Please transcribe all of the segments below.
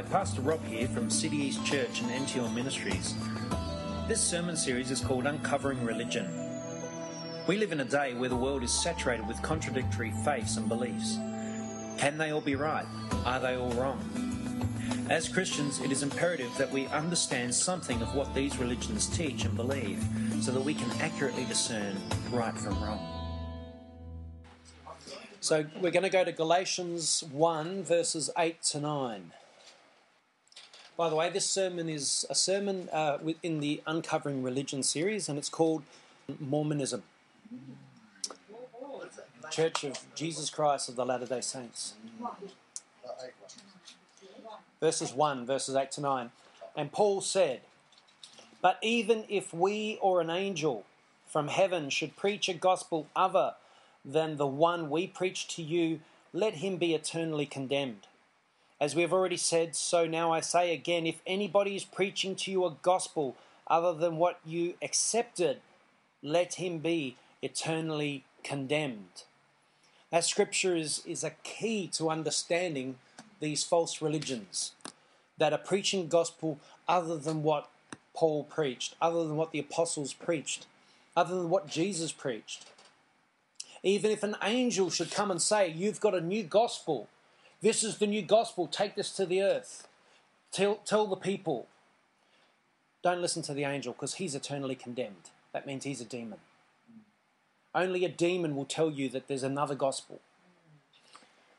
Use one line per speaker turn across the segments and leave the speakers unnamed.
Hi, Pastor Rob here from City East Church and NTL Ministries. This sermon series is called Uncovering Religion. We live in a day where the world is saturated with contradictory faiths and beliefs. Can they all be right? Are they all wrong? As Christians, it is imperative that we understand something of what these religions teach and believe so that we can accurately discern right from wrong.
So we're going to go to Galatians 1, verses 8 to 9. By the way, this sermon is a sermon uh, in the Uncovering Religion series, and it's called Mormonism. Church of Jesus Christ of the Latter day Saints. Verses 1, verses 8 to 9. And Paul said, But even if we or an angel from heaven should preach a gospel other than the one we preach to you, let him be eternally condemned. As we have already said, so now I say again if anybody is preaching to you a gospel other than what you accepted, let him be eternally condemned. That scripture is, is a key to understanding these false religions that are preaching gospel other than what Paul preached, other than what the apostles preached, other than what Jesus preached. Even if an angel should come and say, You've got a new gospel, this is the new gospel, take this to the earth, tell, tell the people. Don't listen to the angel because he's eternally condemned. That means he's a demon. Only a demon will tell you that there's another gospel.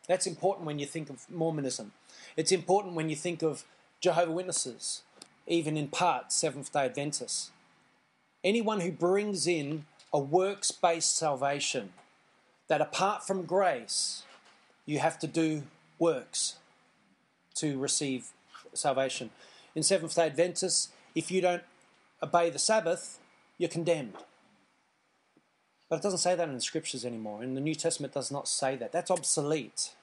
That's important when you think of Mormonism. It's important when you think of Jehovah Witnesses, even in part Seventh day Adventists. Anyone who brings in a works based salvation that apart from grace, you have to do works to receive salvation. In Seventh day Adventists, if you don't obey the Sabbath, you're condemned. But it doesn't say that in the scriptures anymore. In the New Testament, does not say that. That's obsolete.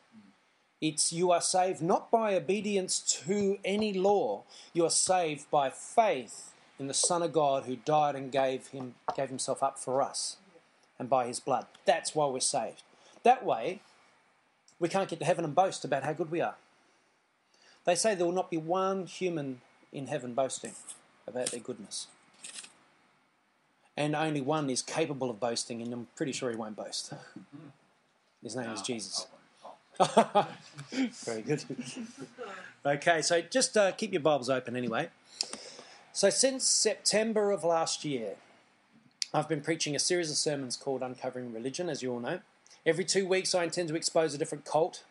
It's you are saved not by obedience to any law. You are saved by faith in the Son of God who died and gave him gave himself up for us and by his blood. That's why we're saved. That way, we can't get to heaven and boast about how good we are. They say there will not be one human in heaven boasting about their goodness. And only one is capable of boasting, and I'm pretty sure he won't boast. His name is Jesus. Very good. okay, so just uh, keep your Bibles open anyway. So, since September of last year, I've been preaching a series of sermons called Uncovering Religion, as you all know. Every two weeks, I intend to expose a different cult,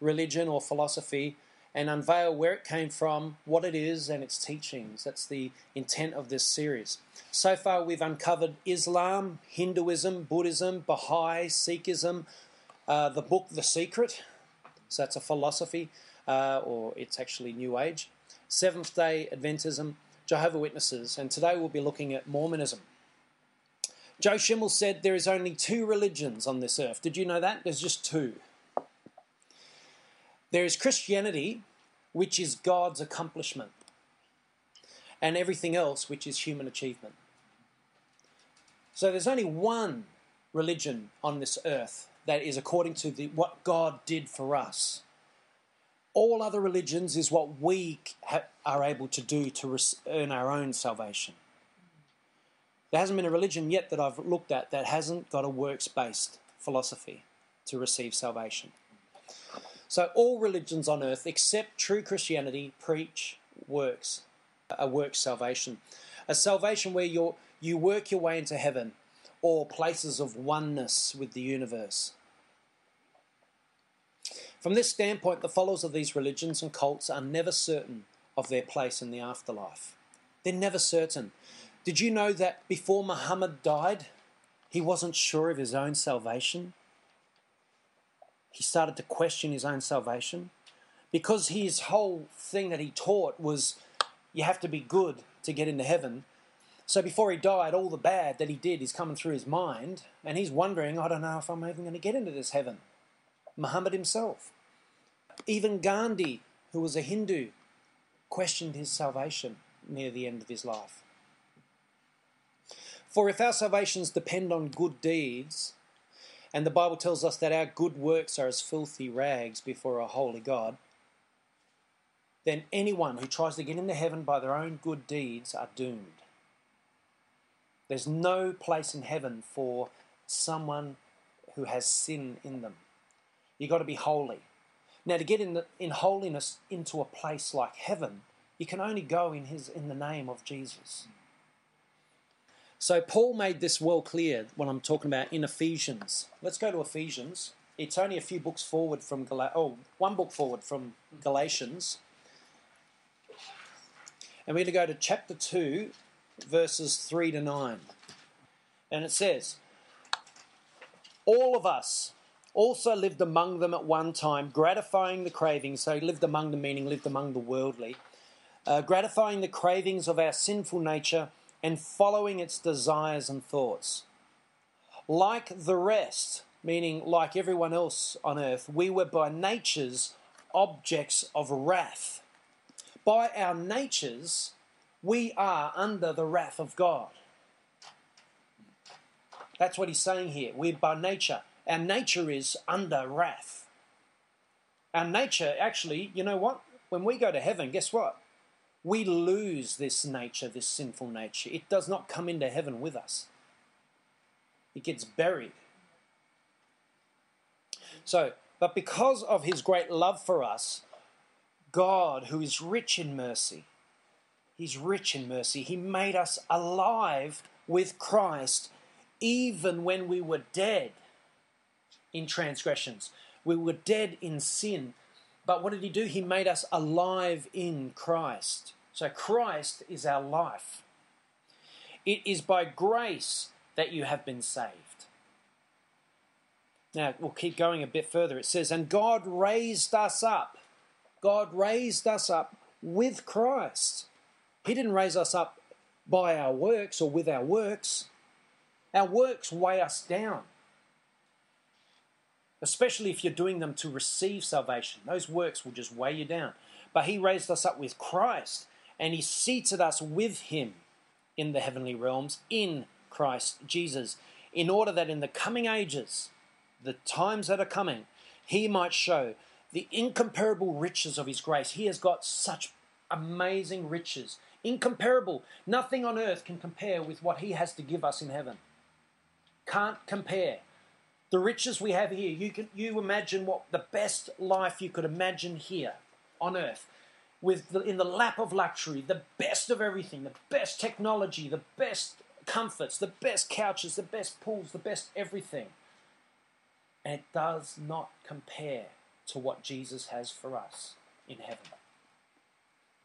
religion, or philosophy and unveil where it came from, what it is, and its teachings. That's the intent of this series. So far, we've uncovered Islam, Hinduism, Buddhism, Baha'i, Sikhism, uh, the book The Secret. So that's a philosophy, uh, or it's actually New Age. Seventh day Adventism, Jehovah Witnesses, and today we'll be looking at Mormonism. Joe Schimmel said there is only two religions on this earth. Did you know that? There's just two. There is Christianity, which is God's accomplishment, and everything else, which is human achievement. So there's only one religion on this earth that is according to the, what God did for us. All other religions is what we ha- are able to do to earn our own salvation. There hasn't been a religion yet that I've looked at that hasn't got a works based philosophy to receive salvation. So, all religions on earth except true Christianity preach works, a works salvation. A salvation where you you work your way into heaven or places of oneness with the universe. From this standpoint, the followers of these religions and cults are never certain of their place in the afterlife. They're never certain. Did you know that before Muhammad died, he wasn't sure of his own salvation? He started to question his own salvation because his whole thing that he taught was you have to be good to get into heaven. So before he died, all the bad that he did is coming through his mind, and he's wondering, I don't know if I'm even going to get into this heaven. Muhammad himself. Even Gandhi, who was a Hindu, questioned his salvation near the end of his life. For if our salvations depend on good deeds, and the Bible tells us that our good works are as filthy rags before a holy God, then anyone who tries to get into heaven by their own good deeds are doomed. There's no place in heaven for someone who has sin in them. You've got to be holy. Now, to get in, the, in holiness into a place like heaven, you can only go in, his, in the name of Jesus. So, Paul made this well clear when I'm talking about in Ephesians. Let's go to Ephesians. It's only a few books forward from Gal- oh, one book forward from Galatians. And we're going to go to chapter 2, verses 3 to 9. And it says, All of us also lived among them at one time, gratifying the cravings. So, lived among them, meaning lived among the worldly, uh, gratifying the cravings of our sinful nature and following its desires and thoughts. Like the rest, meaning like everyone else on earth, we were by natures objects of wrath. By our natures, we are under the wrath of God. That's what he's saying here. We're by nature. Our nature is under wrath. Our nature, actually, you know what? When we go to heaven, guess what? We lose this nature, this sinful nature. It does not come into heaven with us, it gets buried. So, but because of his great love for us, God, who is rich in mercy, he's rich in mercy, he made us alive with Christ even when we were dead in transgressions. We were dead in sin. But what did he do? He made us alive in Christ. So Christ is our life. It is by grace that you have been saved. Now, we'll keep going a bit further. It says, And God raised us up. God raised us up with Christ. He didn't raise us up by our works or with our works. Our works weigh us down, especially if you're doing them to receive salvation. Those works will just weigh you down. But He raised us up with Christ, and He seated us with Him in the heavenly realms in Christ Jesus, in order that in the coming ages, the times that are coming, he might show the incomparable riches of his grace. He has got such amazing riches, incomparable. Nothing on earth can compare with what he has to give us in heaven. Can't compare. The riches we have here, you can you imagine what the best life you could imagine here on earth. With the, in the lap of luxury, the best of everything, the best technology, the best comforts, the best couches, the best pools, the best everything. And it does not compare to what Jesus has for us in heaven.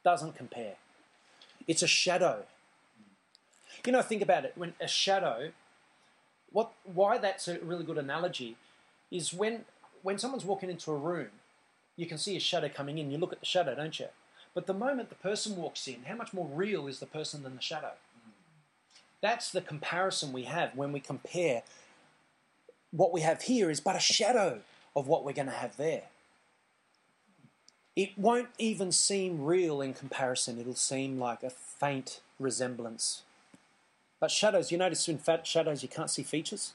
Doesn't compare. It's a shadow. You know, think about it. When a shadow, what why that's a really good analogy is when when someone's walking into a room, you can see a shadow coming in. You look at the shadow, don't you? But the moment the person walks in, how much more real is the person than the shadow? That's the comparison we have when we compare what we have here is but a shadow of what we're going to have there. It won't even seem real in comparison, it'll seem like a faint resemblance. But shadows, you notice in fat shadows you can't see features?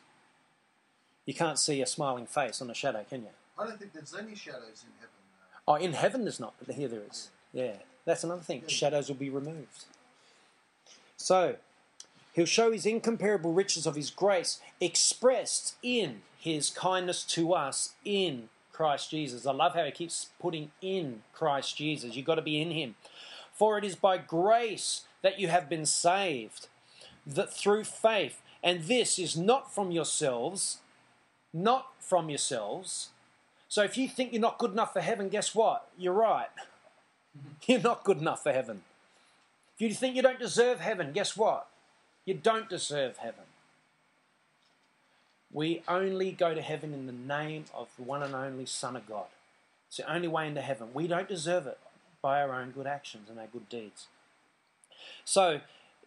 You can't see a smiling face on a shadow, can you?
I don't think there's any shadows in heaven.
Oh, in heaven there's not, but here there is. Yeah, that's another thing. Shadows will be removed. So, He'll show his incomparable riches of his grace expressed in his kindness to us in Christ Jesus. I love how he keeps putting in Christ Jesus. You've got to be in him. For it is by grace that you have been saved, that through faith, and this is not from yourselves, not from yourselves. So if you think you're not good enough for heaven, guess what? You're right. You're not good enough for heaven. If you think you don't deserve heaven, guess what? You don't deserve heaven. We only go to heaven in the name of the one and only Son of God. It's the only way into heaven. We don't deserve it by our own good actions and our good deeds. So,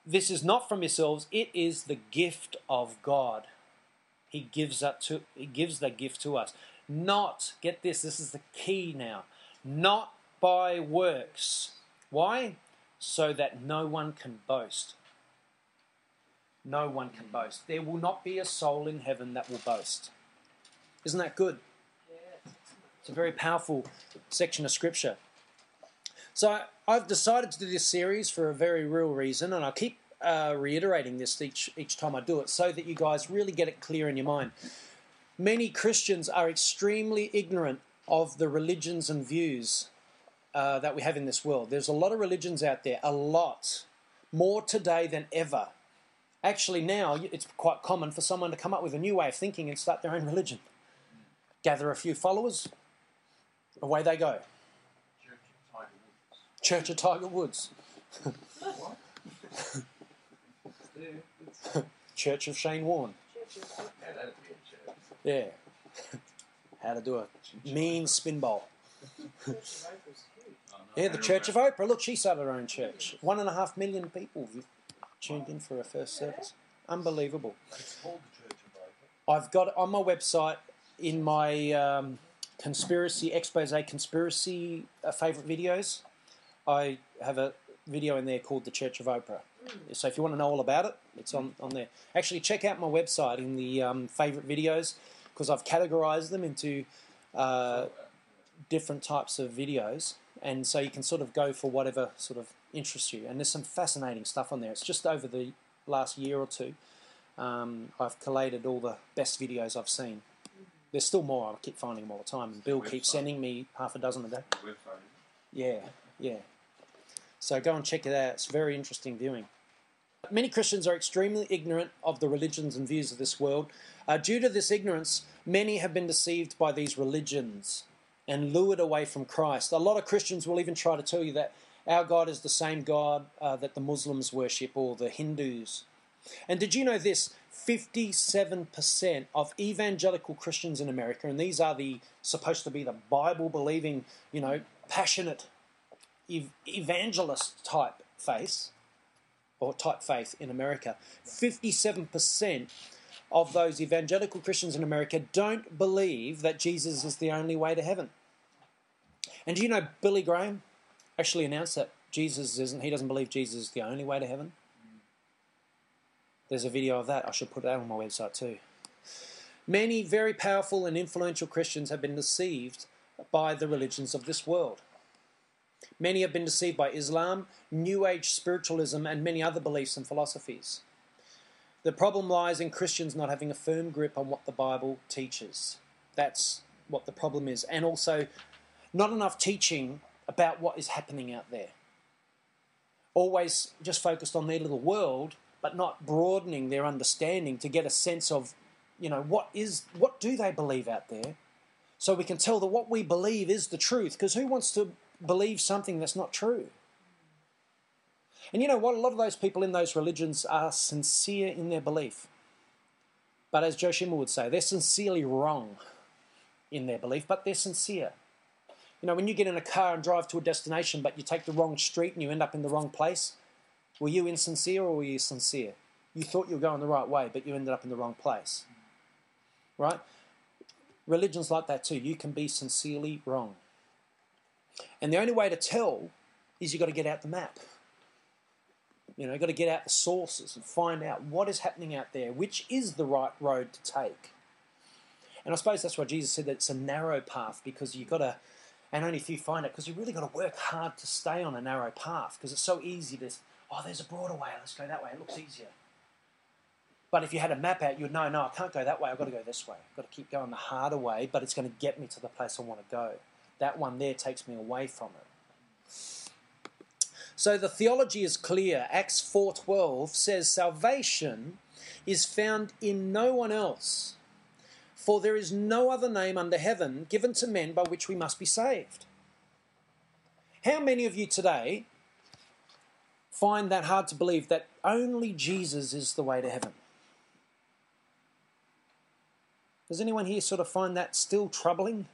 this is not from yourselves, it is the gift of God. He gives that to he gives that gift to us. Not, get this, this is the key now. Not by works. Why? So that no one can boast no one can boast. There will not be a soul in heaven that will boast. Isn't that good? It's a very powerful section of Scripture. So I've decided to do this series for a very real reason, and I keep uh, reiterating this each each time I do it, so that you guys really get it clear in your mind. Many Christians are extremely ignorant of the religions and views uh, that we have in this world. There's a lot of religions out there, a lot more today than ever. Actually, now it's quite common for someone to come up with a new way of thinking and start their own religion. Gather a few followers, away they go. Church of Tiger Woods. Church of Shane Warne. Yeah. How to do a mean spin bowl. yeah, the Church of Oprah. Look, she started her own church. One and a half million people tuned in for her first service. Unbelievable. I've got on my website in my um, conspiracy expose conspiracy uh, favorite videos. I have a video in there called the Church of Oprah. So if you want to know all about it, it's on, on there. Actually, check out my website in the um, favorite videos because I've categorized them into uh, different types of videos. And so you can sort of go for whatever sort of interests you. And there's some fascinating stuff on there. It's just over the last year or two. Um, I've collated all the best videos I've seen. There's still more. I keep finding them all the time. And Bill keeps sending me half a dozen a day. Yeah, yeah. So go and check it out. It's very interesting viewing. Many Christians are extremely ignorant of the religions and views of this world. Uh, due to this ignorance, many have been deceived by these religions and lured away from Christ. A lot of Christians will even try to tell you that our God is the same God uh, that the Muslims worship or the Hindus. And did you know this? 57% of evangelical Christians in America, and these are the supposed to be the Bible believing, you know, passionate ev- evangelist type faith or type faith in America. 57% of those evangelical Christians in America don't believe that Jesus is the only way to heaven. And do you know Billy Graham actually announced that Jesus isn't, he doesn't believe Jesus is the only way to heaven? There's a video of that. I should put that on my website too. Many very powerful and influential Christians have been deceived by the religions of this world. Many have been deceived by Islam, New Age spiritualism, and many other beliefs and philosophies. The problem lies in Christians not having a firm grip on what the Bible teaches. That's what the problem is. And also, not enough teaching about what is happening out there. Always just focused on their little world but not broadening their understanding to get a sense of, you know, what is what do they believe out there, so we can tell that what we believe is the truth. Because who wants to believe something that's not true? And you know what? A lot of those people in those religions are sincere in their belief. But as Joe Schimmel would say, they're sincerely wrong in their belief, but they're sincere. You know, when you get in a car and drive to a destination, but you take the wrong street and you end up in the wrong place, were you insincere or were you sincere? You thought you were going the right way, but you ended up in the wrong place. Right? Religion's like that too. You can be sincerely wrong. And the only way to tell is you've got to get out the map. You know, you've got to get out the sources and find out what is happening out there, which is the right road to take. And I suppose that's why Jesus said that it's a narrow path because you've got to, and only if you find it, because you've really got to work hard to stay on a narrow path because it's so easy to oh, there's a broader way, let's go that way, it looks easier. But if you had a map out, you'd know, no, I can't go that way, I've got to go this way. I've got to keep going the harder way, but it's going to get me to the place I want to go. That one there takes me away from it. So the theology is clear. Acts 4:12 says salvation is found in no one else. For there is no other name under heaven given to men by which we must be saved. How many of you today find that hard to believe that only Jesus is the way to heaven? Does anyone here sort of find that still troubling?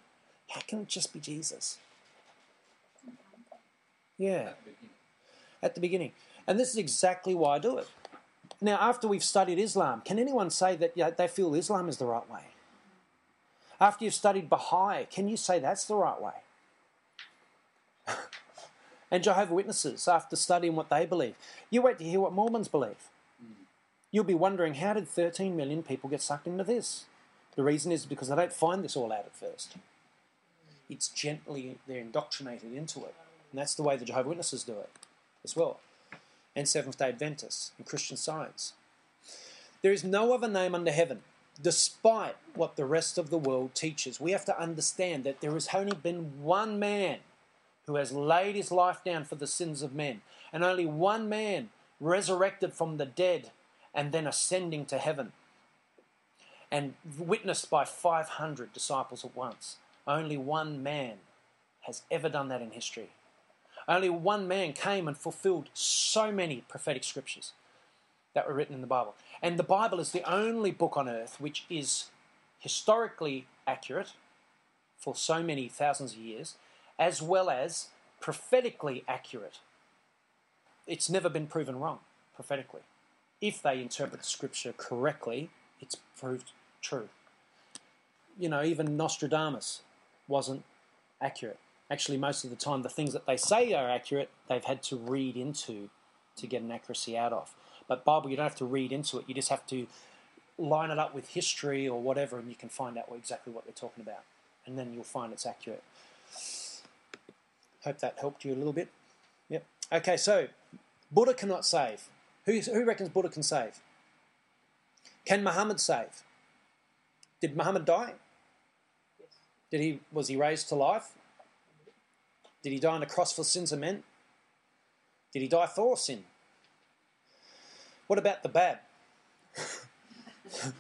How can it just be Jesus? Yeah. At the beginning. And this is exactly why I do it. Now, after we've studied Islam, can anyone say that yeah, they feel Islam is the right way? After you've studied Baha'i, can you say that's the right way? and Jehovah Witnesses after studying what they believe. You wait to hear what Mormons believe. You'll be wondering how did 13 million people get sucked into this? The reason is because they don't find this all out at first. It's gently, they're indoctrinated into it. And that's the way the Jehovah Witnesses do it as well. And Seventh day Adventists and Christian Science. There is no other name under heaven, despite what the rest of the world teaches. We have to understand that there has only been one man who has laid his life down for the sins of men, and only one man resurrected from the dead and then ascending to heaven and witnessed by 500 disciples at once. Only one man has ever done that in history. Only one man came and fulfilled so many prophetic scriptures that were written in the Bible. And the Bible is the only book on earth which is historically accurate for so many thousands of years, as well as prophetically accurate. It's never been proven wrong prophetically. If they interpret scripture correctly, it's proved true. You know, even Nostradamus wasn't accurate. Actually, most of the time, the things that they say are accurate, they've had to read into to get an accuracy out of. But Bible, you don't have to read into it. You just have to line it up with history or whatever, and you can find out exactly what they're talking about. And then you'll find it's accurate. Hope that helped you a little bit. Yep. Okay, so Buddha cannot save. Who, who reckons Buddha can save? Can Muhammad save? Did Muhammad die? Did he was he raised to life? Did he die on the cross for sins of men? Did he die for sin? What about the Bab?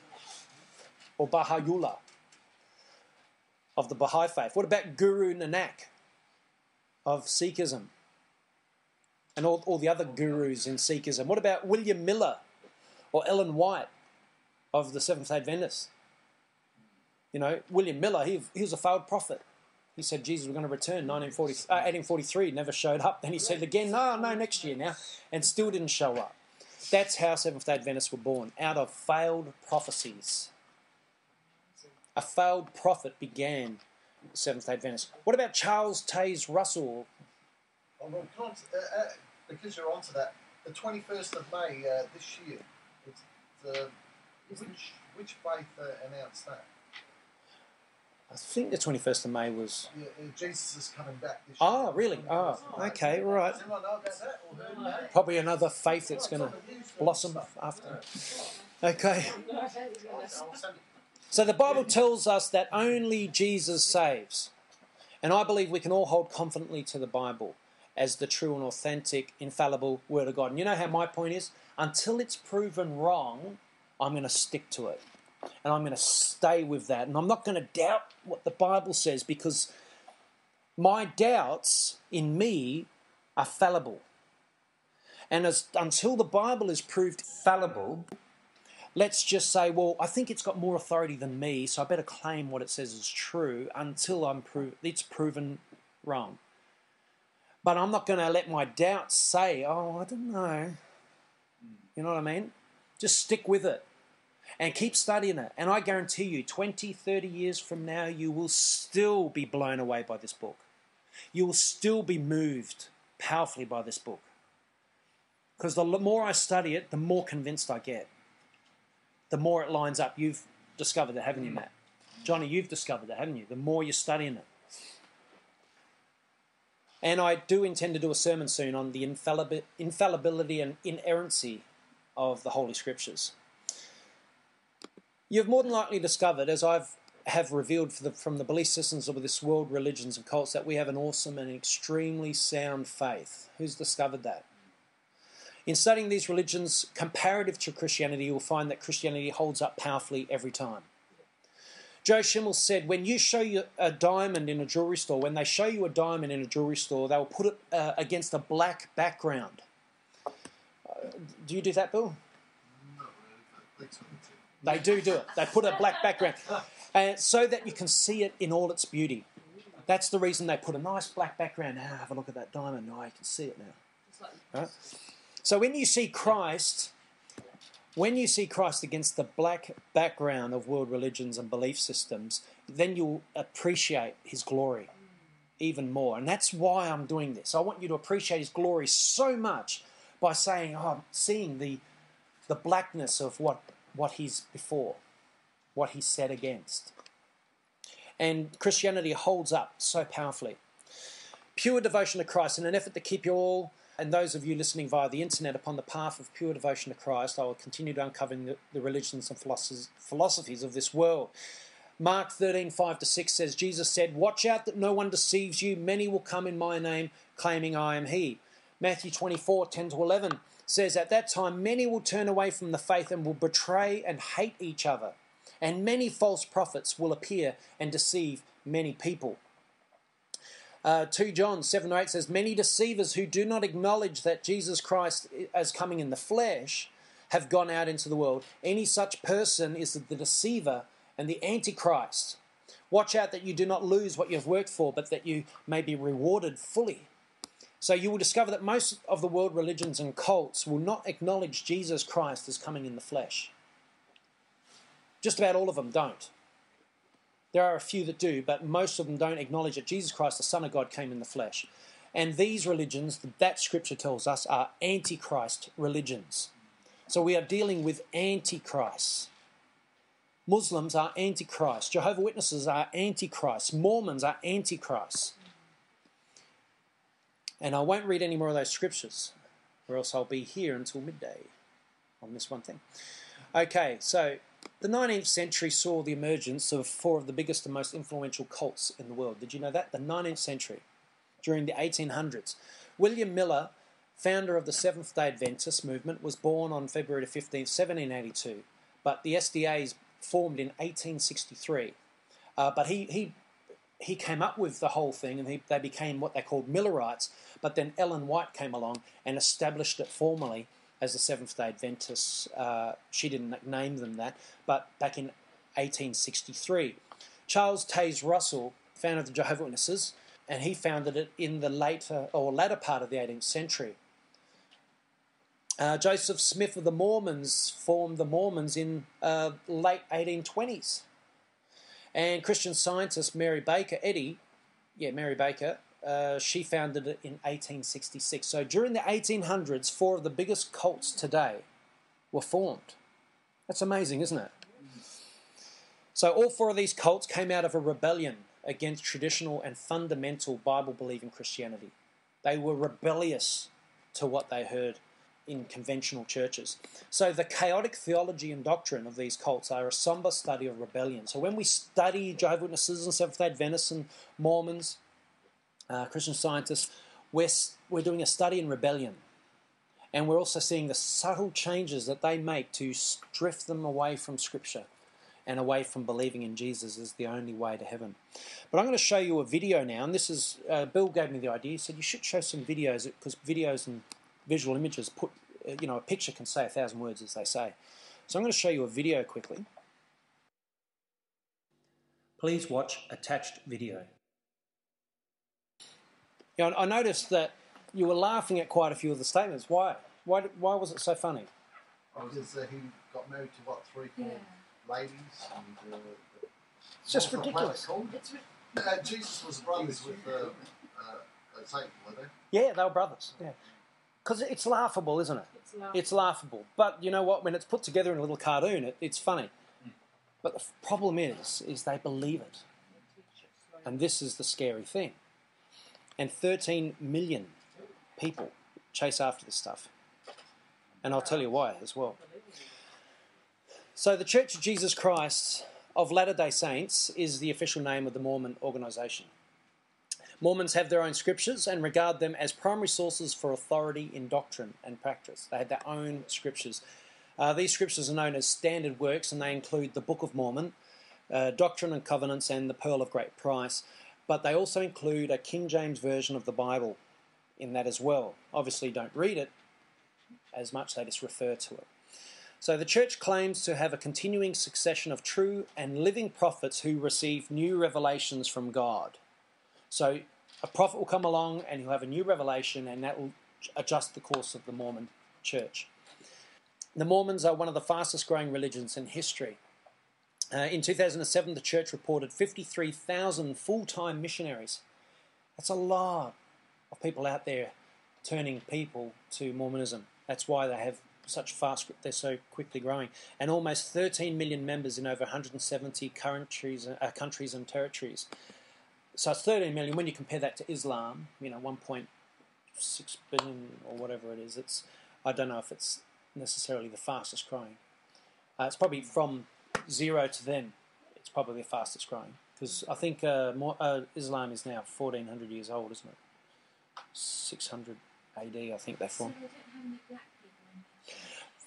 or Baha'u'llah of the Baha'i faith? What about Guru Nanak of Sikhism? And all, all the other gurus in Sikhism? What about William Miller or Ellen White of the Seventh Adventists? You know, William Miller, he, he was a failed prophet. He said Jesus was going to return 1940, uh, 1843, never showed up. Then he said again, no, no, next year now, and still didn't show up. That's how Seventh day Adventists were born, out of failed prophecies. A failed prophet began Seventh day Adventists. What about Charles Taze Russell?
Oh, well, uh, uh, because you're onto that, the 21st of May uh, this year, it's the, which, which faith uh, announced that?
I think the 21st of May was.
Yeah, Jesus is coming back this ah, year.
Oh, really? Oh, okay, right.
Does anyone know about that? Or heard?
Probably another faith that's going to blossom after. Okay.
I'll send it.
So the Bible tells us that only Jesus saves. And I believe we can all hold confidently to the Bible as the true and authentic, infallible Word of God. And you know how my point is? Until it's proven wrong, I'm going to stick to it. And I'm going to stay with that. And I'm not going to doubt what the Bible says because my doubts in me are fallible. And as, until the Bible is proved fallible, let's just say, well, I think it's got more authority than me, so I better claim what it says is true until I'm pro- it's proven wrong. But I'm not going to let my doubts say, oh, I don't know. You know what I mean? Just stick with it and keep studying it. And I guarantee you, 20, 30 years from now, you will still be blown away by this book. You will still be moved powerfully by this book. Because the more I study it, the more convinced I get. The more it lines up. You've discovered it, haven't you, Matt? Johnny, you've discovered it, haven't you? The more you're studying it. And I do intend to do a sermon soon on the infallibi- infallibility and inerrancy of the Holy Scriptures. You've more than likely discovered, as I've have revealed the, from the belief systems of this world, religions and cults, that we have an awesome and extremely sound faith. Who's discovered that? In studying these religions comparative to Christianity, you'll find that Christianity holds up powerfully every time. Joe Schimmel said, when you show you a diamond in a jewelry store, when they show you a diamond in a jewelry store, they'll put it uh, against a black background. Uh, do you do that, Bill?
Not really,
They do do it. They put a black background uh, so that you can see it in all its beauty. That's the reason they put a nice black background. Ah, have a look at that diamond. Now you can see it now. Right? So when you see Christ, when you see Christ against the black background of world religions and belief systems, then you'll appreciate his glory even more. And that's why I'm doing this. I want you to appreciate his glory so much by saying, oh, I'm seeing the, the blackness of what, what he's before, what he's set against. And Christianity holds up so powerfully. pure devotion to Christ in an effort to keep you all and those of you listening via the internet upon the path of pure devotion to Christ. I will continue to uncover the, the religions and philosophies of this world. Mark 13, 5 to 6 says, Jesus said, Watch out that no one deceives you. Many will come in my name, claiming I am he. Matthew 24, 10 to 11 says, At that time, many will turn away from the faith and will betray and hate each other. And many false prophets will appear and deceive many people. Uh, 2 John 7 8 says, Many deceivers who do not acknowledge that Jesus Christ as coming in the flesh have gone out into the world. Any such person is the deceiver and the antichrist. Watch out that you do not lose what you have worked for, but that you may be rewarded fully. So you will discover that most of the world religions and cults will not acknowledge Jesus Christ as coming in the flesh. Just about all of them don't. There are a few that do, but most of them don't acknowledge that Jesus Christ, the Son of God, came in the flesh. And these religions, that scripture tells us, are antichrist religions. So we are dealing with antichrists. Muslims are antichrist. Jehovah Witnesses are antichrist. Mormons are antichrists. And I won't read any more of those scriptures, or else I'll be here until midday on this one thing. Okay, so the 19th century saw the emergence of four of the biggest and most influential cults in the world. Did you know that? The 19th century, during the 1800s. William Miller, founder of the Seventh day Adventist movement, was born on February 15, 1782, but the SDAs formed in 1863. Uh, but he, he, he came up with the whole thing and he, they became what they called Millerites, but then Ellen White came along and established it formally as the Seventh day Adventists. Uh, she didn't name them that, but back in 1863. Charles Taze Russell founded the Jehovah Witnesses, and he founded it in the later or latter part of the 18th century. Uh, Joseph Smith of the Mormons formed the Mormons in uh, late 1820s. And Christian scientist Mary Baker Eddy, yeah, Mary Baker, uh, she founded it in 1866. So during the 1800s, four of the biggest cults today were formed. That's amazing, isn't it? So all four of these cults came out of a rebellion against traditional and fundamental Bible believing Christianity. They were rebellious to what they heard in conventional churches. So the chaotic theology and doctrine of these cults are a somber study of rebellion. So when we study Jehovah's Witnesses and Seventh-day Adventists and Mormons, uh, Christian scientists, we're, we're doing a study in rebellion. And we're also seeing the subtle changes that they make to drift them away from Scripture and away from believing in Jesus as the only way to heaven. But I'm going to show you a video now, and this is uh, Bill gave me the idea. He said you should show some videos because videos and visual images put, uh, you know, a picture can say a thousand words, as they say. So I'm going to show you a video quickly. Please watch attached video. You know, I noticed that you were laughing at quite a few of the statements. Why? Why, why was it so funny?
Because uh, he got married to what three, four yeah. ladies, and uh,
it's just ridiculous.
It's uh, Jesus was brothers with uh, uh, Satan, were they?
Yeah, they were brothers. Yeah, because it's laughable, isn't it? It's laughable. it's laughable. But you know what? When it's put together in a little cartoon, it, it's funny. Mm. But the problem is, is they believe it, and this is the scary thing and 13 million people chase after this stuff. And I'll tell you why as well. So, the Church of Jesus Christ of Latter day Saints is the official name of the Mormon organization. Mormons have their own scriptures and regard them as primary sources for authority in doctrine and practice. They have their own scriptures. Uh, these scriptures are known as standard works and they include the Book of Mormon, uh, Doctrine and Covenants, and the Pearl of Great Price but they also include a King James version of the Bible in that as well. Obviously, don't read it as much, they just refer to it. So the church claims to have a continuing succession of true and living prophets who receive new revelations from God. So a prophet will come along and he'll have a new revelation, and that will adjust the course of the Mormon church. The Mormons are one of the fastest growing religions in history. Uh, in 2007, the church reported 53,000 full time missionaries. That's a lot of people out there turning people to Mormonism. That's why they have such fast, they're so quickly growing. And almost 13 million members in over 170 countries, uh, countries and territories. So it's 13 million. When you compare that to Islam, you know, 1.6 billion or whatever it is, it's I don't know if it's necessarily the fastest growing. Uh, it's probably from zero to then. It's probably the fastest growing because I think uh, more, uh, Islam is now 1400 years old, isn't it? 600 AD, I think they're
So
from.
they don't have any black people in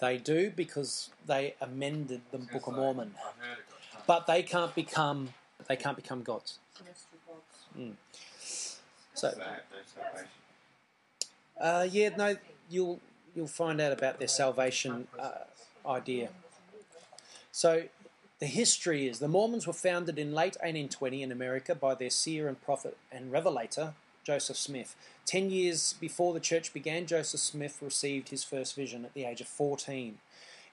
there.
They do because they amended the Book of Mormon,
I've heard it got tons.
but they can't become they can't become gods.
Celestial gods.
So
They have no salvation.
uh, yeah, no, you'll you'll find out about their salvation uh, idea. So the history is the Mormons were founded in late 1820 in America by their seer and prophet and revelator Joseph Smith. Ten years before the church began, Joseph Smith received his first vision at the age of 14.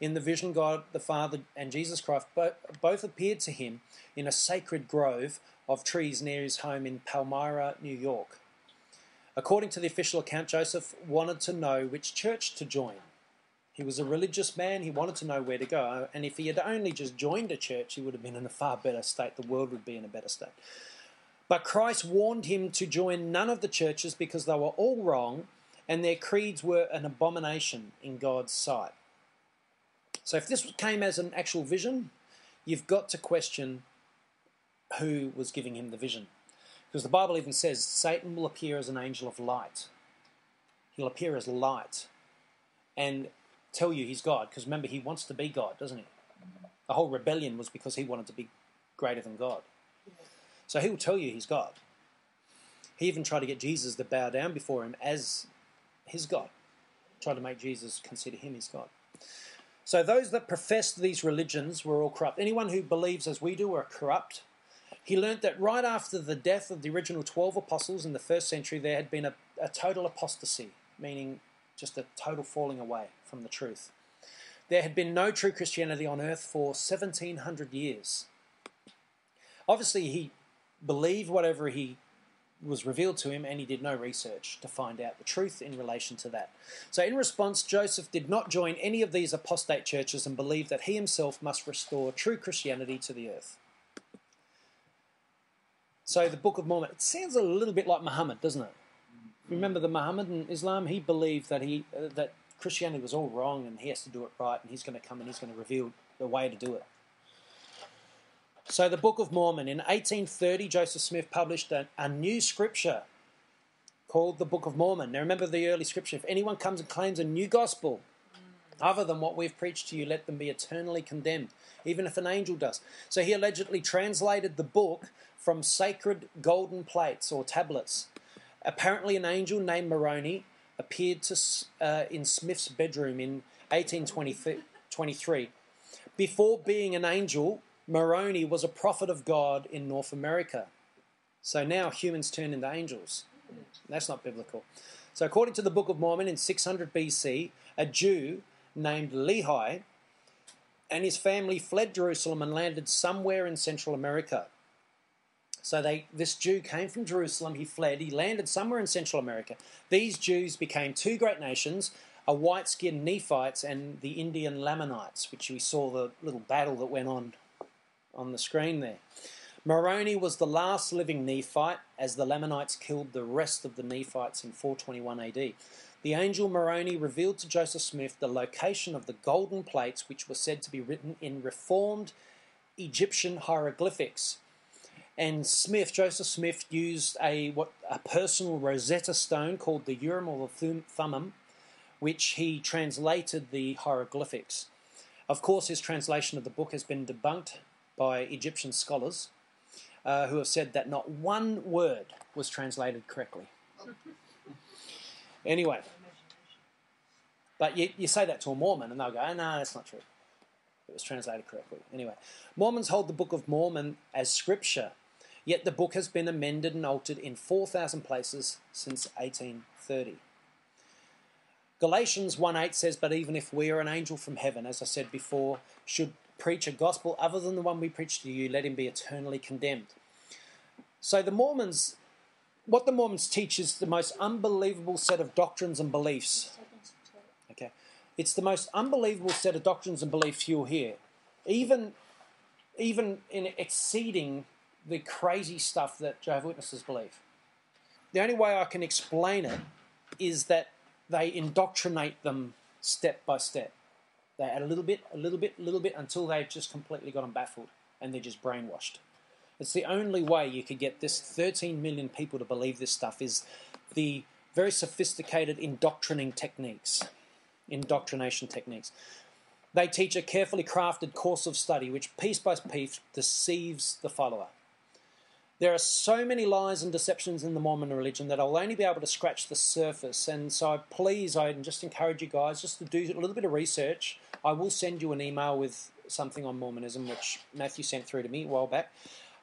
In the vision, God the Father and Jesus Christ bo- both appeared to him in a sacred grove of trees near his home in Palmyra, New York. According to the official account, Joseph wanted to know which church to join. He was a religious man, he wanted to know where to go, and if he had only just joined a church, he would have been in a far better state. The world would be in a better state. But Christ warned him to join none of the churches because they were all wrong and their creeds were an abomination in God's sight. So if this came as an actual vision, you've got to question who was giving him the vision. Because the Bible even says Satan will appear as an angel of light. He'll appear as light and tell you he's God. Because remember, he wants to be God, doesn't he? The whole rebellion was because he wanted to be greater than God. So he will tell you he's God. He even tried to get Jesus to bow down before him as his God. Tried to make Jesus consider him his God. So those that professed these religions were all corrupt. Anyone who believes as we do are corrupt. He learnt that right after the death of the original 12 apostles in the first century, there had been a, a total apostasy, meaning just a total falling away from the truth. There had been no true Christianity on earth for 1700 years. Obviously, he believed whatever he was revealed to him and he did no research to find out the truth in relation to that. So, in response, Joseph did not join any of these apostate churches and believed that he himself must restore true Christianity to the earth. So, the Book of Mormon, it sounds a little bit like Muhammad, doesn't it? Remember the Muhammad in Islam? He believed that he uh, that Christianity was all wrong and he has to do it right and he's going to come and he's going to reveal the way to do it. So, the Book of Mormon. In 1830, Joseph Smith published a, a new scripture called the Book of Mormon. Now, remember the early scripture if anyone comes and claims a new gospel other than what we've preached to you, let them be eternally condemned, even if an angel does. So, he allegedly translated the book from sacred golden plates or tablets. Apparently, an angel named Moroni appeared to, uh, in Smith's bedroom in 1823. Before being an angel, Moroni was a prophet of God in North America. So now humans turn into angels. That's not biblical. So, according to the Book of Mormon in 600 BC, a Jew named Lehi and his family fled Jerusalem and landed somewhere in Central America. So they, this Jew came from Jerusalem, he fled, he landed somewhere in Central America. These Jews became two great nations, a white-skinned Nephites and the Indian Lamanites, which we saw the little battle that went on on the screen there. Moroni was the last living Nephite, as the Lamanites killed the rest of the Nephites in 421 AD. The angel Moroni revealed to Joseph Smith the location of the golden plates, which were said to be written in reformed Egyptian hieroglyphics. And Smith, Joseph Smith, used a what a personal Rosetta Stone called the Urim or the Thummim, which he translated the hieroglyphics. Of course, his translation of the book has been debunked by Egyptian scholars uh, who have said that not one word was translated correctly. Anyway, but you, you say that to a Mormon and they'll go, ah, oh, no, that's not true. It was translated correctly. Anyway, Mormons hold the Book of Mormon as scripture, yet the book has been amended and altered in 4,000 places since 1830. Galatians 1:8 says, But even if we are an angel from heaven, as I said before, should preach a gospel other than the one we preach to you, let him be eternally condemned. So the Mormons, what the Mormons teach is the most unbelievable set of doctrines and beliefs. It's the most unbelievable set of doctrines and beliefs you'll hear. Even even in exceeding the crazy stuff that Jehovah's Witnesses believe. The only way I can explain it is that they indoctrinate them step by step. They add a little bit, a little bit, a little bit until they've just completely got them baffled and they're just brainwashed. It's the only way you could get this 13 million people to believe this stuff is the very sophisticated indoctrinating techniques, indoctrination techniques. They teach a carefully crafted course of study which piece by piece deceives the follower. There are so many lies and deceptions in the Mormon religion that I'll only be able to scratch the surface. And so, please, I just encourage you guys just to do a little bit of research. I will send you an email with something on Mormonism, which Matthew sent through to me a while back.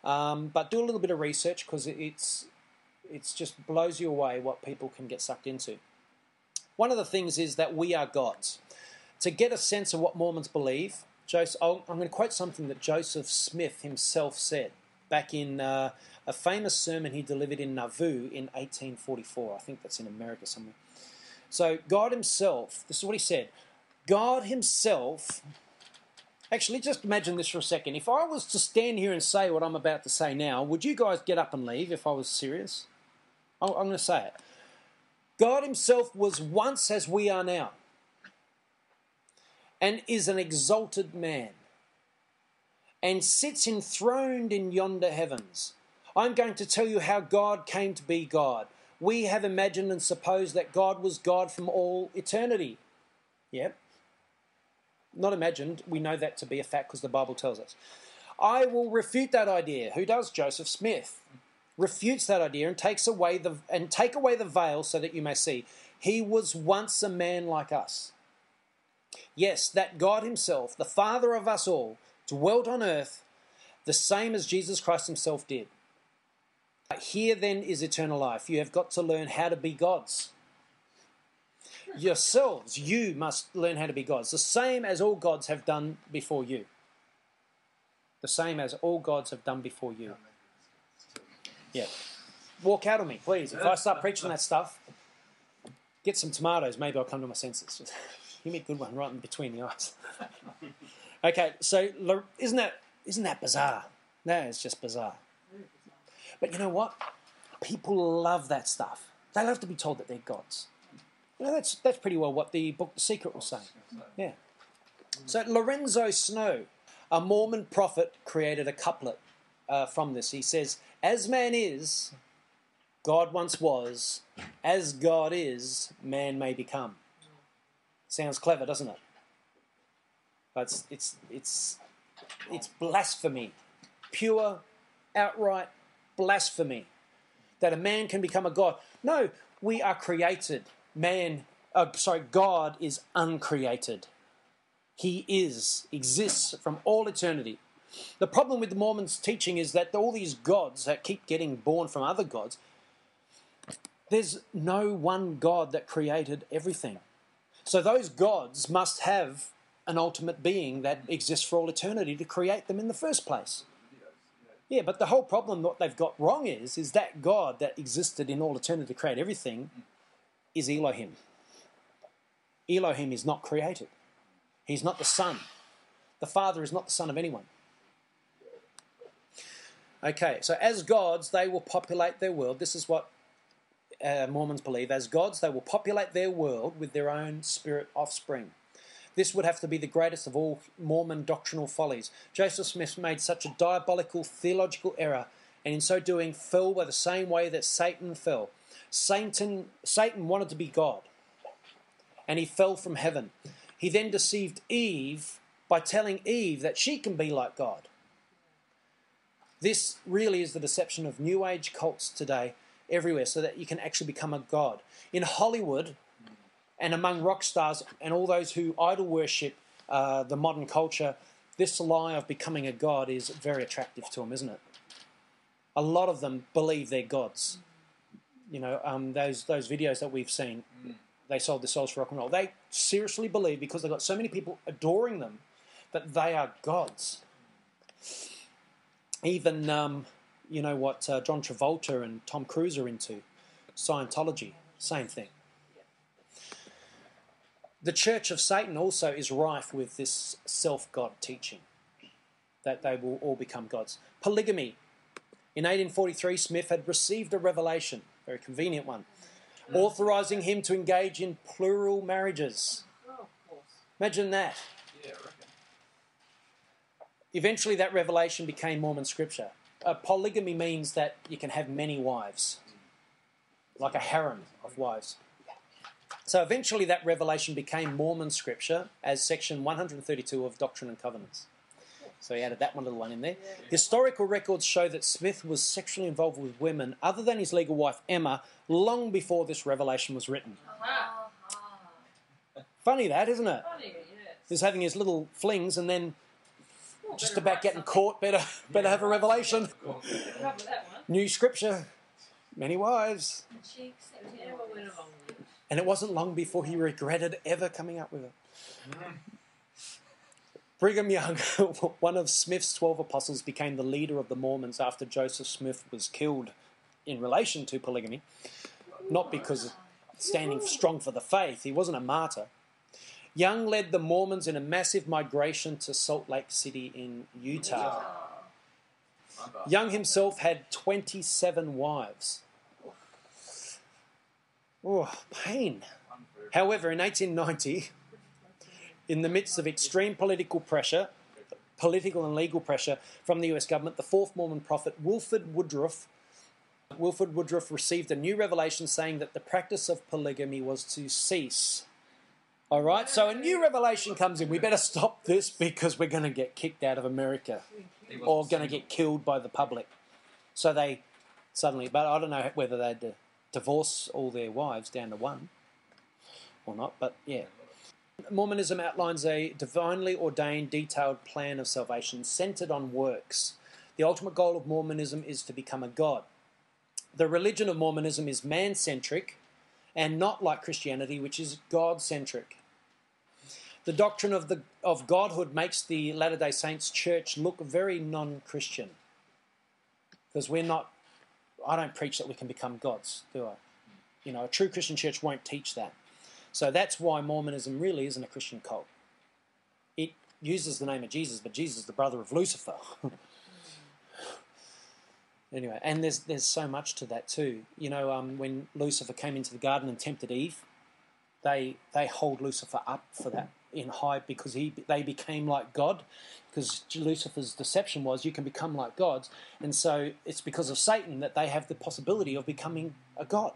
Um, but do a little bit of research because it's it's just blows you away what people can get sucked into. One of the things is that we are gods. To get a sense of what Mormons believe, Joseph, I'm going to quote something that Joseph Smith himself said back in uh, a famous sermon he delivered in Nauvoo in 1844. I think that's in America somewhere. So, God Himself, this is what He said God Himself Actually, just imagine this for a second. If I was to stand here and say what I'm about to say now, would you guys get up and leave if I was serious? I'm going to say it. God Himself was once as we are now and is an exalted man and sits enthroned in yonder heavens. I'm going to tell you how God came to be God. We have imagined and supposed that God was God from all eternity. Yep not imagined. We know that to be a fact because the Bible tells us. I will refute that idea. Who does? Joseph Smith refutes that idea and takes away the and take away the veil so that you may see. He was once a man like us. Yes, that God Himself, the Father of us all, dwelt on earth the same as Jesus Christ Himself did. Here then is eternal life. You have got to learn how to be gods yourselves, you must learn how to be gods, the same as all gods have done before you. The same as all gods have done before you. Yeah. Walk out on me, please. If I start preaching that stuff, get some tomatoes, maybe I'll come to my senses. Give me a good one right in between the eyes. okay, so isn't that isn't that bizarre? No, it's just bizarre. But you know what? People love that stuff. They love to be told that they're gods. You know, that's, that's pretty well what the book The Secret was saying. Yeah. So Lorenzo Snow, a Mormon prophet, created a couplet uh, from this. He says, As man is, God once was. As God is, man may become. Sounds clever, doesn't it? But it's, it's, it's, it's blasphemy. Pure, outright blasphemy. That a man can become a God. No, we are created man, uh, sorry, God is uncreated. He is, exists from all eternity. The problem with the Mormons' teaching is that all these gods that keep getting born from other gods, there's no one God that created everything. So those gods must have an ultimate being that exists for all eternity to create them in the first place. Yeah, but the whole problem what they've got wrong is is that God that existed in all eternity to create everything is Elohim. Elohim is not created. He's not the Son. The Father is not the Son of anyone. Okay, so as gods, they will populate their world. This is what uh, Mormons believe. As gods, they will populate their world with their own spirit offspring. This would have to be the greatest of all Mormon doctrinal follies. Joseph Smith made such a diabolical theological error, and in so doing, fell by the same way that Satan fell. Satan, Satan wanted to be God, and he fell from heaven. He then deceived Eve by telling Eve that she can be like God. This really is the deception of New Age cults today, everywhere, so that you can actually become a God. In Hollywood and among rock stars and all those who idol worship uh, the modern culture, this lie of becoming a God is very attractive to them, isn't it? A lot of them believe they're gods you know, um, those those videos that we've seen, they sold their souls for rock and roll. They seriously believe because they've got so many people adoring them that they are gods. Even, um, you know, what uh, John Travolta and Tom Cruise are into, Scientology, same thing. The Church of Satan also is rife with this self God teaching that they will all become gods. Polygamy In 1843, Smith had received a revelation, very convenient one, authorizing him to engage in plural marriages.
Oh.
Imagine that.
Yeah.
Eventually, that revelation became Mormon scripture. Uh, polygamy means that you can have many wives, like a harem of wives. So eventually, that revelation became Mormon scripture as section 132 of Doctrine and Covenants. So he added that one little one in there. Historical records show that Smith was sexually involved with women other than his legal wife Emma long before this revelation was written.
Aha.
Funny that, isn't it?
Funny, yes.
He was having his little flings and then just about getting caught, better better have a revelation.
Cover that one.
New scripture, many wives.
And she accepted
Never
it.
went along with it.
And it wasn't long before he regretted ever coming up with it. Mm. Brigham Young, one of Smith's 12 apostles, became the leader of the Mormons after Joseph Smith was killed in relation to polygamy. Not because standing strong for the faith, he wasn't a martyr. Young led the Mormons in a massive migration to Salt Lake City in Utah. Young himself had 27 wives. Oh, pain. However, in 1890, in the midst of extreme political pressure, political and legal pressure from the US government, the fourth Mormon prophet Wilford Woodruff Wilford Woodruff received a new revelation saying that the practice of polygamy was to cease. All right, so a new revelation comes in. We better stop this because we're going to get kicked out of America or going to get killed by the public. So they suddenly, but I don't know whether they'd uh, divorce all their wives down to one or not, but yeah. Mormonism outlines a divinely ordained, detailed plan of salvation centered on works. The ultimate goal of Mormonism is to become a god. The religion of Mormonism is man centric and not like Christianity, which is God centric. The doctrine of, the, of Godhood makes the Latter day Saints church look very non Christian. Because we're not, I don't preach that we can become gods, do I? You know, a true Christian church won't teach that. So that's why Mormonism really isn't a Christian cult. It uses the name of Jesus, but Jesus is the brother of Lucifer. anyway, and there's there's so much to that too. You know, um, when Lucifer came into the garden and tempted Eve, they they hold Lucifer up for that in high because he they became like God. Because Lucifer's deception was you can become like gods, and so it's because of Satan that they have the possibility of becoming a god.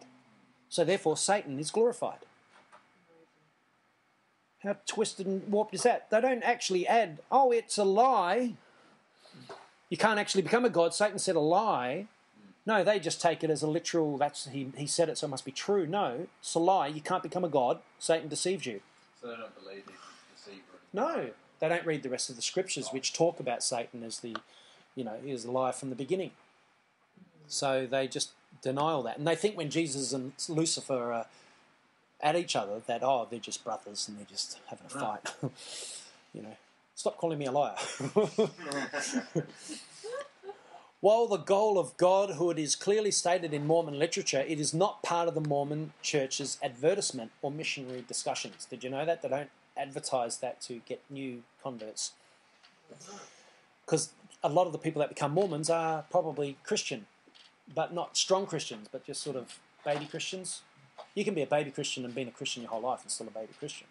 So therefore, Satan is glorified. How twisted and warped is that? They don't actually add, oh, it's a lie. You can't actually become a god. Satan said a lie. No, they just take it as a literal, that's he, he said it, so it must be true. No, it's a lie. You can't become a god. Satan deceived you.
So they don't believe deceiver.
No, they don't read the rest of the scriptures, which talk about Satan as the, you know, he is a liar from the beginning. So they just deny all that, and they think when Jesus and Lucifer are at each other that oh they're just brothers and they're just having a ah. fight. you know, stop calling me a liar. While the goal of godhood is clearly stated in Mormon literature, it is not part of the Mormon church's advertisement or missionary discussions. Did you know that? They don't advertise that to get new converts. Because a lot of the people that become Mormons are probably Christian, but not strong Christians, but just sort of baby Christians. You can be a baby Christian and been a Christian your whole life and still a baby Christian.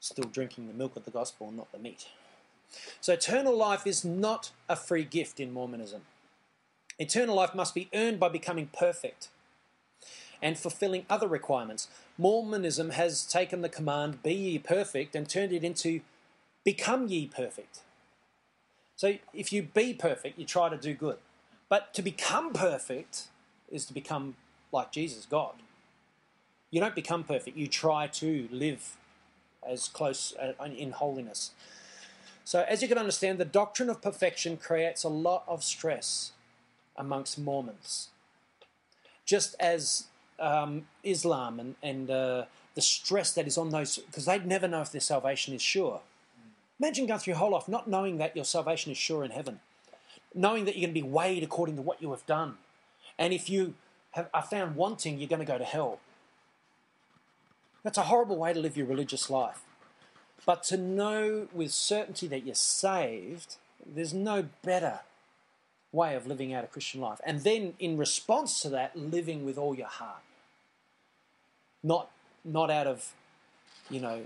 Still drinking the milk of the gospel and not the meat. So eternal life is not a free gift in Mormonism. Eternal life must be earned by becoming perfect and fulfilling other requirements. Mormonism has taken the command, be ye perfect, and turned it into become ye perfect. So if you be perfect, you try to do good. But to become perfect is to become like Jesus, God. You don't become perfect, you try to live as close uh, in holiness. So, as you can understand, the doctrine of perfection creates a lot of stress amongst Mormons. Just as um, Islam and, and uh, the stress that is on those, because they'd never know if their salvation is sure. Imagine going through your whole life not knowing that your salvation is sure in heaven, knowing that you're going to be weighed according to what you have done. And if you have, are found wanting, you're going to go to hell. That's a horrible way to live your religious life. But to know with certainty that you're saved, there's no better. Way of living out a Christian life. And then, in response to that, living with all your heart. Not, not out of, you know,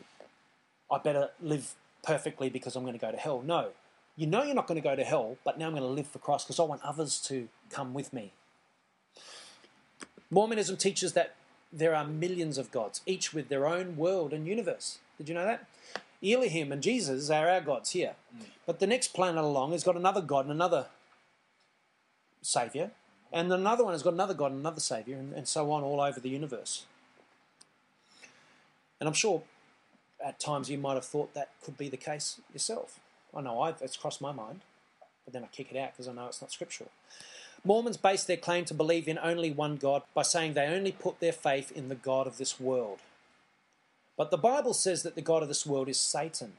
I better live perfectly because I'm going to go to hell. No. You know you're not going to go to hell, but now I'm going to live for Christ because I want others to come with me. Mormonism teaches that there are millions of gods, each with their own world and universe. Did you know that? Elohim and Jesus are our gods here. Mm. But the next planet along has got another god and another saviour, and another one has got another god another saviour, and, and so on all over the universe. And I'm sure at times you might have thought that could be the case yourself. I know I've, it's crossed my mind, but then I kick it out because I know it's not scriptural. Mormons base their claim to believe in only one God by saying they only put their faith in the God of this world. But the Bible says that the God of this world is Satan.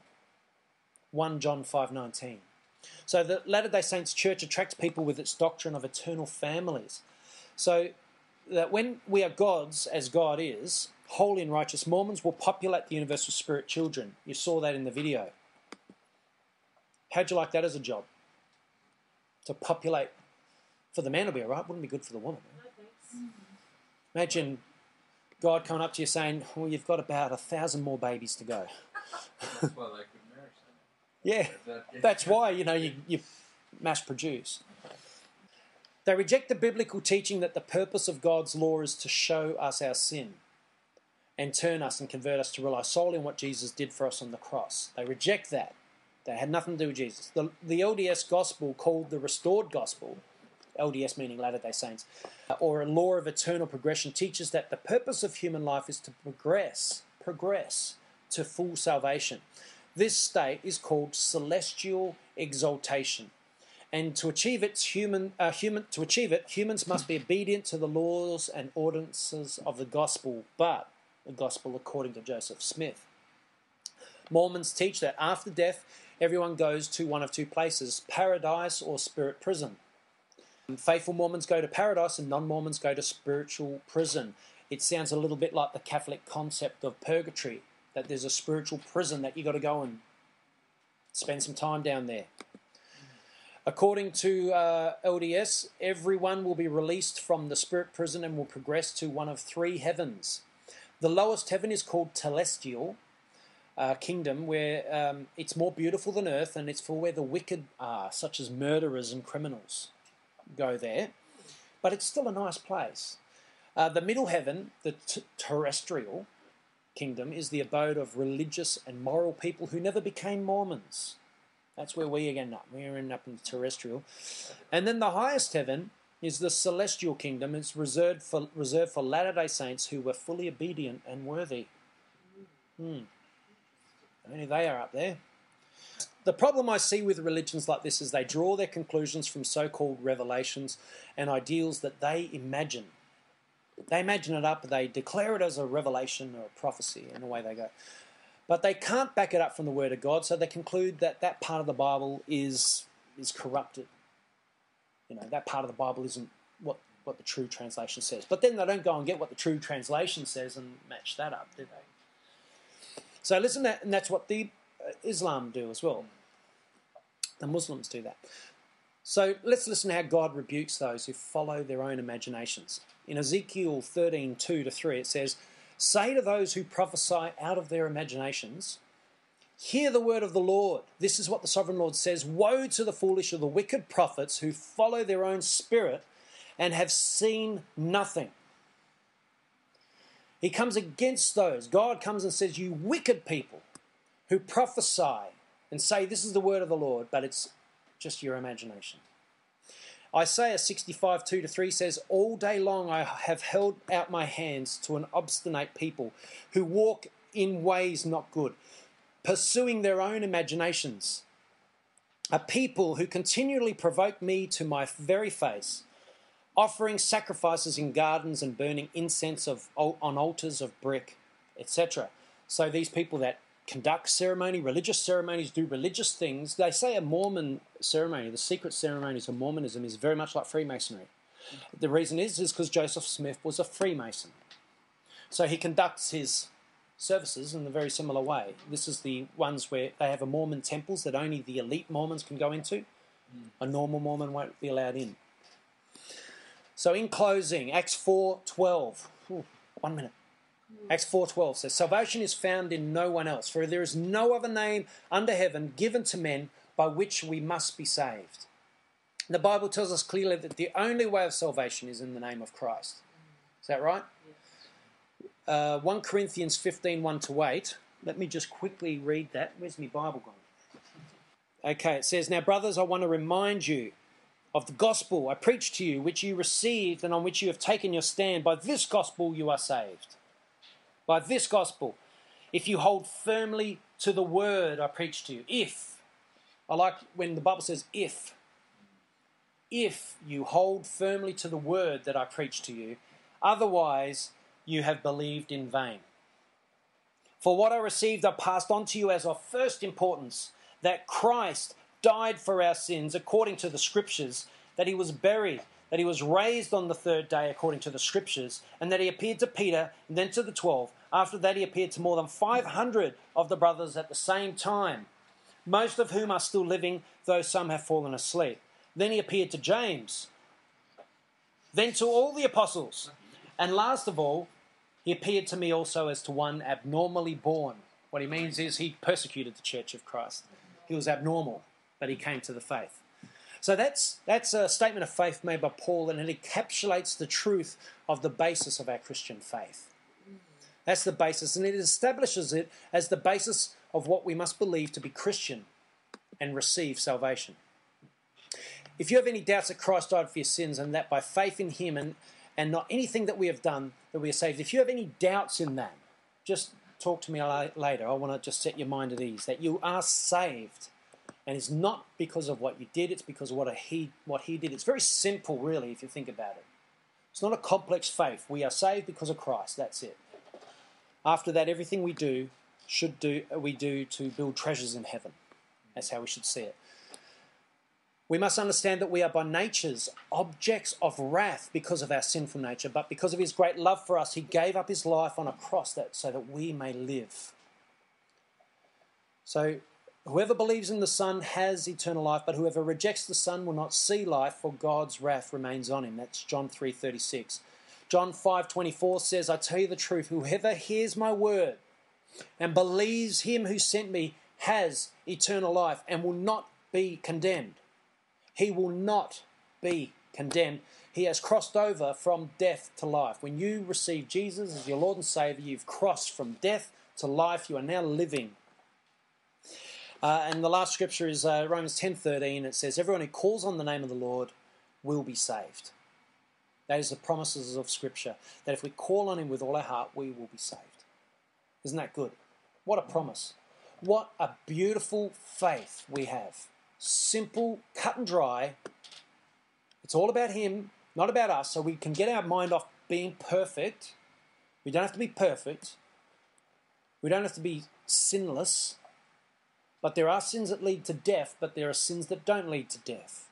1 John 5:19. So the Latter-day Saints church attracts people with its doctrine of eternal families. So that when we are gods as God is, holy and righteous, Mormons will populate the universe with spirit children. You saw that in the video. How'd you like that as a job? To populate for the man will be alright, wouldn't be good for the woman.
No.
Imagine God coming up to you saying, Well, you've got about a thousand more babies to go.
That's why they could marry someone.
Yeah, that's why, you know, you, you mass produce. They reject the biblical teaching that the purpose of God's law is to show us our sin and turn us and convert us to rely solely on what Jesus did for us on the cross. They reject that. They had nothing to do with Jesus. The, the LDS gospel, called the restored gospel, LDS meaning Latter day Saints, uh, or a law of eternal progression, teaches that the purpose of human life is to progress, progress to full salvation. This state is called celestial exaltation. And to achieve it, human, uh, human, to achieve it, humans must be obedient to the laws and ordinances of the gospel, but the gospel according to Joseph Smith. Mormons teach that after death, everyone goes to one of two places paradise or spirit prison. Faithful Mormons go to paradise and non Mormons go to spiritual prison. It sounds a little bit like the Catholic concept of purgatory, that there's a spiritual prison that you've got to go and spend some time down there. According to uh, LDS, everyone will be released from the spirit prison and will progress to one of three heavens. The lowest heaven is called Telestial uh, Kingdom, where um, it's more beautiful than earth and it's for where the wicked are, such as murderers and criminals go there. But it's still a nice place. Uh, the middle heaven, the t- terrestrial kingdom, is the abode of religious and moral people who never became Mormons. That's where we end up. We end up in the terrestrial. And then the highest heaven is the celestial kingdom. It's reserved for, reserved for Latter day Saints who were fully obedient and worthy. Hmm. Only they are up there. The problem I see with religions like this is they draw their conclusions from so called revelations and ideals that they imagine. They imagine it up, they declare it as a revelation or a prophecy, and away they go. But they can't back it up from the Word of God, so they conclude that that part of the Bible is, is corrupted. You know, that part of the Bible isn't what, what the true translation says. But then they don't go and get what the true translation says and match that up, do they? So listen, to, and that's what the uh, Islam do as well. The Muslims do that. So let's listen to how God rebukes those who follow their own imaginations. In Ezekiel 13 2 to 3, it says, Say to those who prophesy out of their imaginations, Hear the word of the Lord. This is what the sovereign Lord says Woe to the foolish or the wicked prophets who follow their own spirit and have seen nothing. He comes against those. God comes and says, You wicked people who prophesy and say, This is the word of the Lord, but it's just your imagination. Isaiah 65 2 to 3 says, All day long I have held out my hands to an obstinate people who walk in ways not good, pursuing their own imaginations. A people who continually provoke me to my very face, offering sacrifices in gardens and burning incense of, on altars of brick, etc. So these people that conduct ceremony, religious ceremonies, do religious things. They say a Mormon ceremony, the secret ceremonies of Mormonism, is very much like Freemasonry. The reason is is because Joseph Smith was a Freemason, so he conducts his services in a very similar way. This is the ones where they have a Mormon temples that only the elite Mormons can go into, A normal Mormon won't be allowed in. So in closing, Acts 4:12. Ooh, One minute. Acts 4:12 says, "Salvation is found in no one else, for there is no other name under heaven given to men by which we must be saved." The Bible tells us clearly that the only way of salvation is in the name of Christ. Is that right? Uh, 1 Corinthians 15, 1 to 8. Let me just quickly read that. Where's my Bible gone? Okay, it says, Now, brothers, I want to remind you of the gospel I preached to you, which you received and on which you have taken your stand. By this gospel you are saved. By this gospel. If you hold firmly to the word I preached to you. If. I like when the Bible says if. If you hold firmly to the word that I preached to you. Otherwise, you have believed in vain. For what I received, I passed on to you as of first importance that Christ died for our sins according to the Scriptures, that he was buried, that he was raised on the third day according to the Scriptures, and that he appeared to Peter and then to the twelve. After that, he appeared to more than 500 of the brothers at the same time, most of whom are still living, though some have fallen asleep. Then he appeared to James, then to all the apostles, and last of all, he appeared to me also as to one abnormally born. What he means is he persecuted the church of Christ. He was abnormal, but he came to the faith. So that's, that's a statement of faith made by Paul, and it encapsulates the truth of the basis of our Christian faith. That's the basis, and it establishes it as the basis of what we must believe to be Christian and receive salvation. If you have any doubts that Christ died for your sins and that by faith in Him and, and not anything that we have done that we are saved, if you have any doubts in that, just talk to me later. I want to just set your mind at ease that you are saved. And it's not because of what you did, it's because of what he, what he did. It's very simple, really, if you think about it. It's not a complex faith. We are saved because of Christ. That's it. After that, everything we do should do uh, we do to build treasures in heaven. That's how we should see it. We must understand that we are by natures objects of wrath because of our sinful nature, but because of his great love for us, he gave up his life on a cross that, so that we may live. So, whoever believes in the Son has eternal life, but whoever rejects the Son will not see life, for God's wrath remains on him. That's John 3:36. John 5:24 says, "I tell you the truth, whoever hears my word and believes him who sent me has eternal life and will not be condemned." he will not be condemned. He has crossed over from death to life. When you receive Jesus as your Lord and Savior, you've crossed from death to life. You are now living. Uh, and the last scripture is uh, Romans 10:13. It says, "Everyone who calls on the name of the Lord will be saved." That is the promises of Scripture. That if we call on Him with all our heart, we will be saved. Isn't that good? What a promise! What a beautiful faith we have simple, cut and dry. It's all about Him, not about us, so we can get our mind off being perfect. We don't have to be perfect. We don't have to be sinless. But there are sins that lead to death, but there are sins that don't lead to death.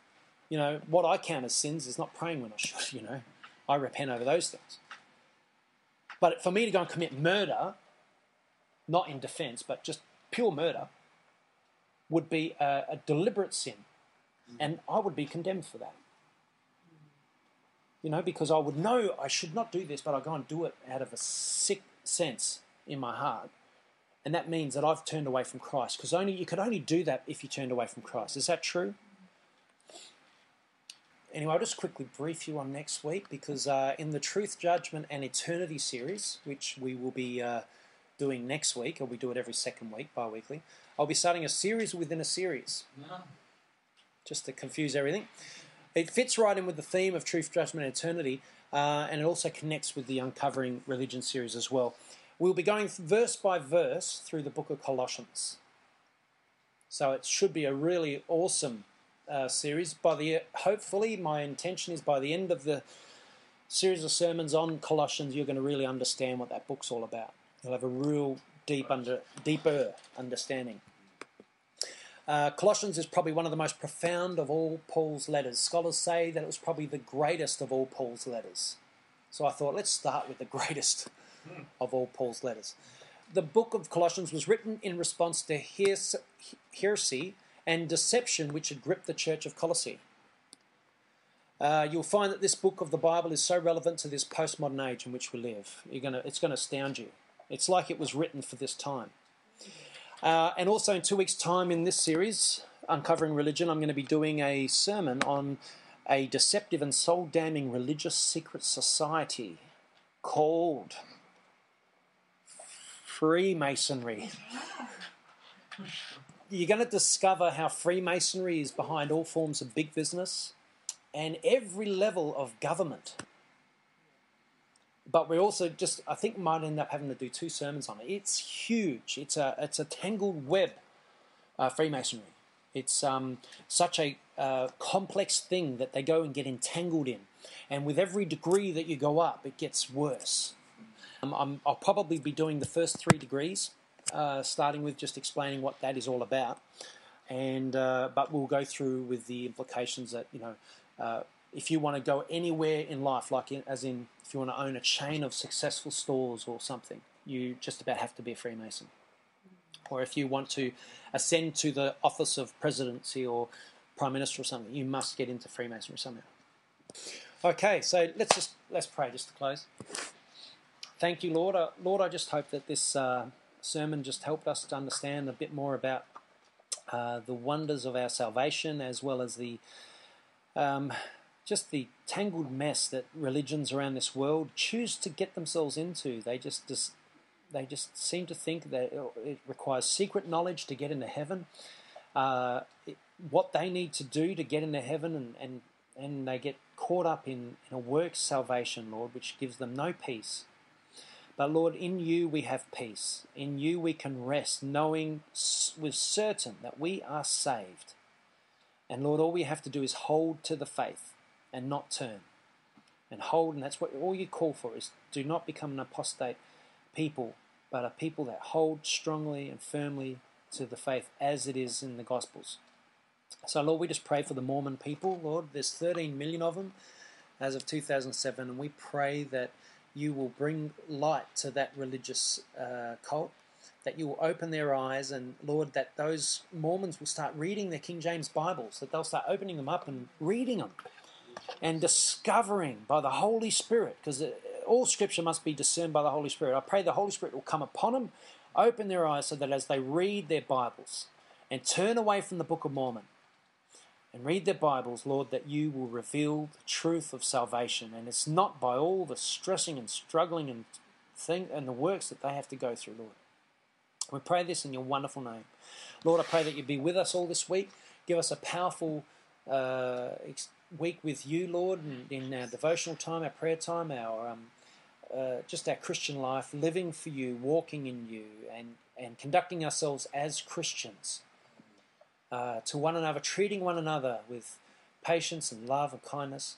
You know, what I count as sins is not praying when I should, you know. I repent over those things. But for me to go and commit murder, not in defense, but just pure murder, would be a, a deliberate sin, mm. and I would be condemned for that. You know, because I would know I should not do this, but I go and do it out of a sick sense in my heart, and that means that I've turned away from Christ. Because only you could only do that if you turned away from Christ. Is that true? Anyway, I'll just quickly brief you on next week because uh, in the Truth, Judgment, and Eternity series, which we will be uh, doing next week, or we do it every second week, bi weekly, I'll be starting a series within a series,
No.
just to confuse everything. It fits right in with the theme of truth, judgment, and eternity, uh, and it also connects with the Uncovering Religion series as well. We'll be going verse by verse through the book of Colossians. So it should be a really awesome uh, series. By the hopefully, my intention is by the end of the series of sermons on Colossians, you're going to really understand what that book's all about. You'll have a real deep under deeper understanding. Uh, Colossians is probably one of the most profound of all Paul's letters. Scholars say that it was probably the greatest of all Paul's letters. So I thought, let's start with the greatest of all Paul's letters. The book of Colossians was written in response to heresy and deception which had gripped the church of Colossae. Uh, you'll find that this book of the Bible is so relevant to this postmodern age in which we live. Gonna, it's going to astound you. It's like it was written for this time. Uh, and also, in two weeks' time in this series, Uncovering Religion, I'm going to be doing a sermon on a deceptive and soul damning religious secret society called Freemasonry. You're going to discover how Freemasonry is behind all forms of big business and every level of government. But we also just, I think, might end up having to do two sermons on it. It's huge. It's a, it's a tangled web, uh, Freemasonry. It's um, such a uh, complex thing that they go and get entangled in. And with every degree that you go up, it gets worse. Um, i will probably be doing the first three degrees, uh, starting with just explaining what that is all about. And uh, but we'll go through with the implications that you know, uh, if you want to go anywhere in life, like in, as in if you want to own a chain of successful stores or something, you just about have to be a Freemason. Or if you want to ascend to the office of presidency or prime minister or something, you must get into Freemasonry somehow. Okay, so let's just let's pray just to close. Thank you, Lord. Uh, Lord, I just hope that this uh, sermon just helped us to understand a bit more about uh, the wonders of our salvation, as well as the um, just the tangled mess that religions around this world choose to get themselves into. They just, just they just seem to think that it requires secret knowledge to get into heaven. Uh, it, what they need to do to get into heaven, and, and, and they get caught up in, in a works salvation, Lord, which gives them no peace. But Lord, in you we have peace. In you we can rest, knowing with certain that we are saved. And Lord, all we have to do is hold to the faith and not turn. And hold, and that's what all you call for is do not become an apostate people, but a people that hold strongly and firmly to the faith as it is in the Gospels. So, Lord, we just pray for the Mormon people, Lord. There's 13 million of them as of 2007, and we pray that you will bring light to that religious uh, cult, that you will open their eyes, and Lord, that those Mormons will start reading their King James Bibles, that they'll start opening them up and reading them and discovering by the Holy Spirit, because uh, all Scripture must be discerned by the Holy Spirit. I pray the Holy Spirit will come upon them, open their eyes so that as they read their Bibles and turn away from the Book of Mormon, and read their Bibles, Lord, that you will reveal the truth of salvation. And it's not by all the stressing and struggling and thing and the works that they have to go through, Lord. We pray this in your wonderful name. Lord, I pray that you be with us all this week. Give us a powerful uh, week with you, Lord, in, our devotional time, our prayer time, our um, uh, just our Christian life, living for you, walking in you, and, and conducting ourselves as Christians uh, to one another, treating one another with patience and love and kindness.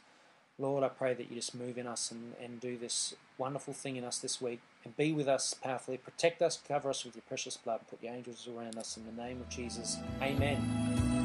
Lord, I pray that you just move in us and, and do this wonderful thing in us this week and be with us powerfully. Protect us, cover us with your precious blood. Put your angels around us in the name of Jesus. Amen.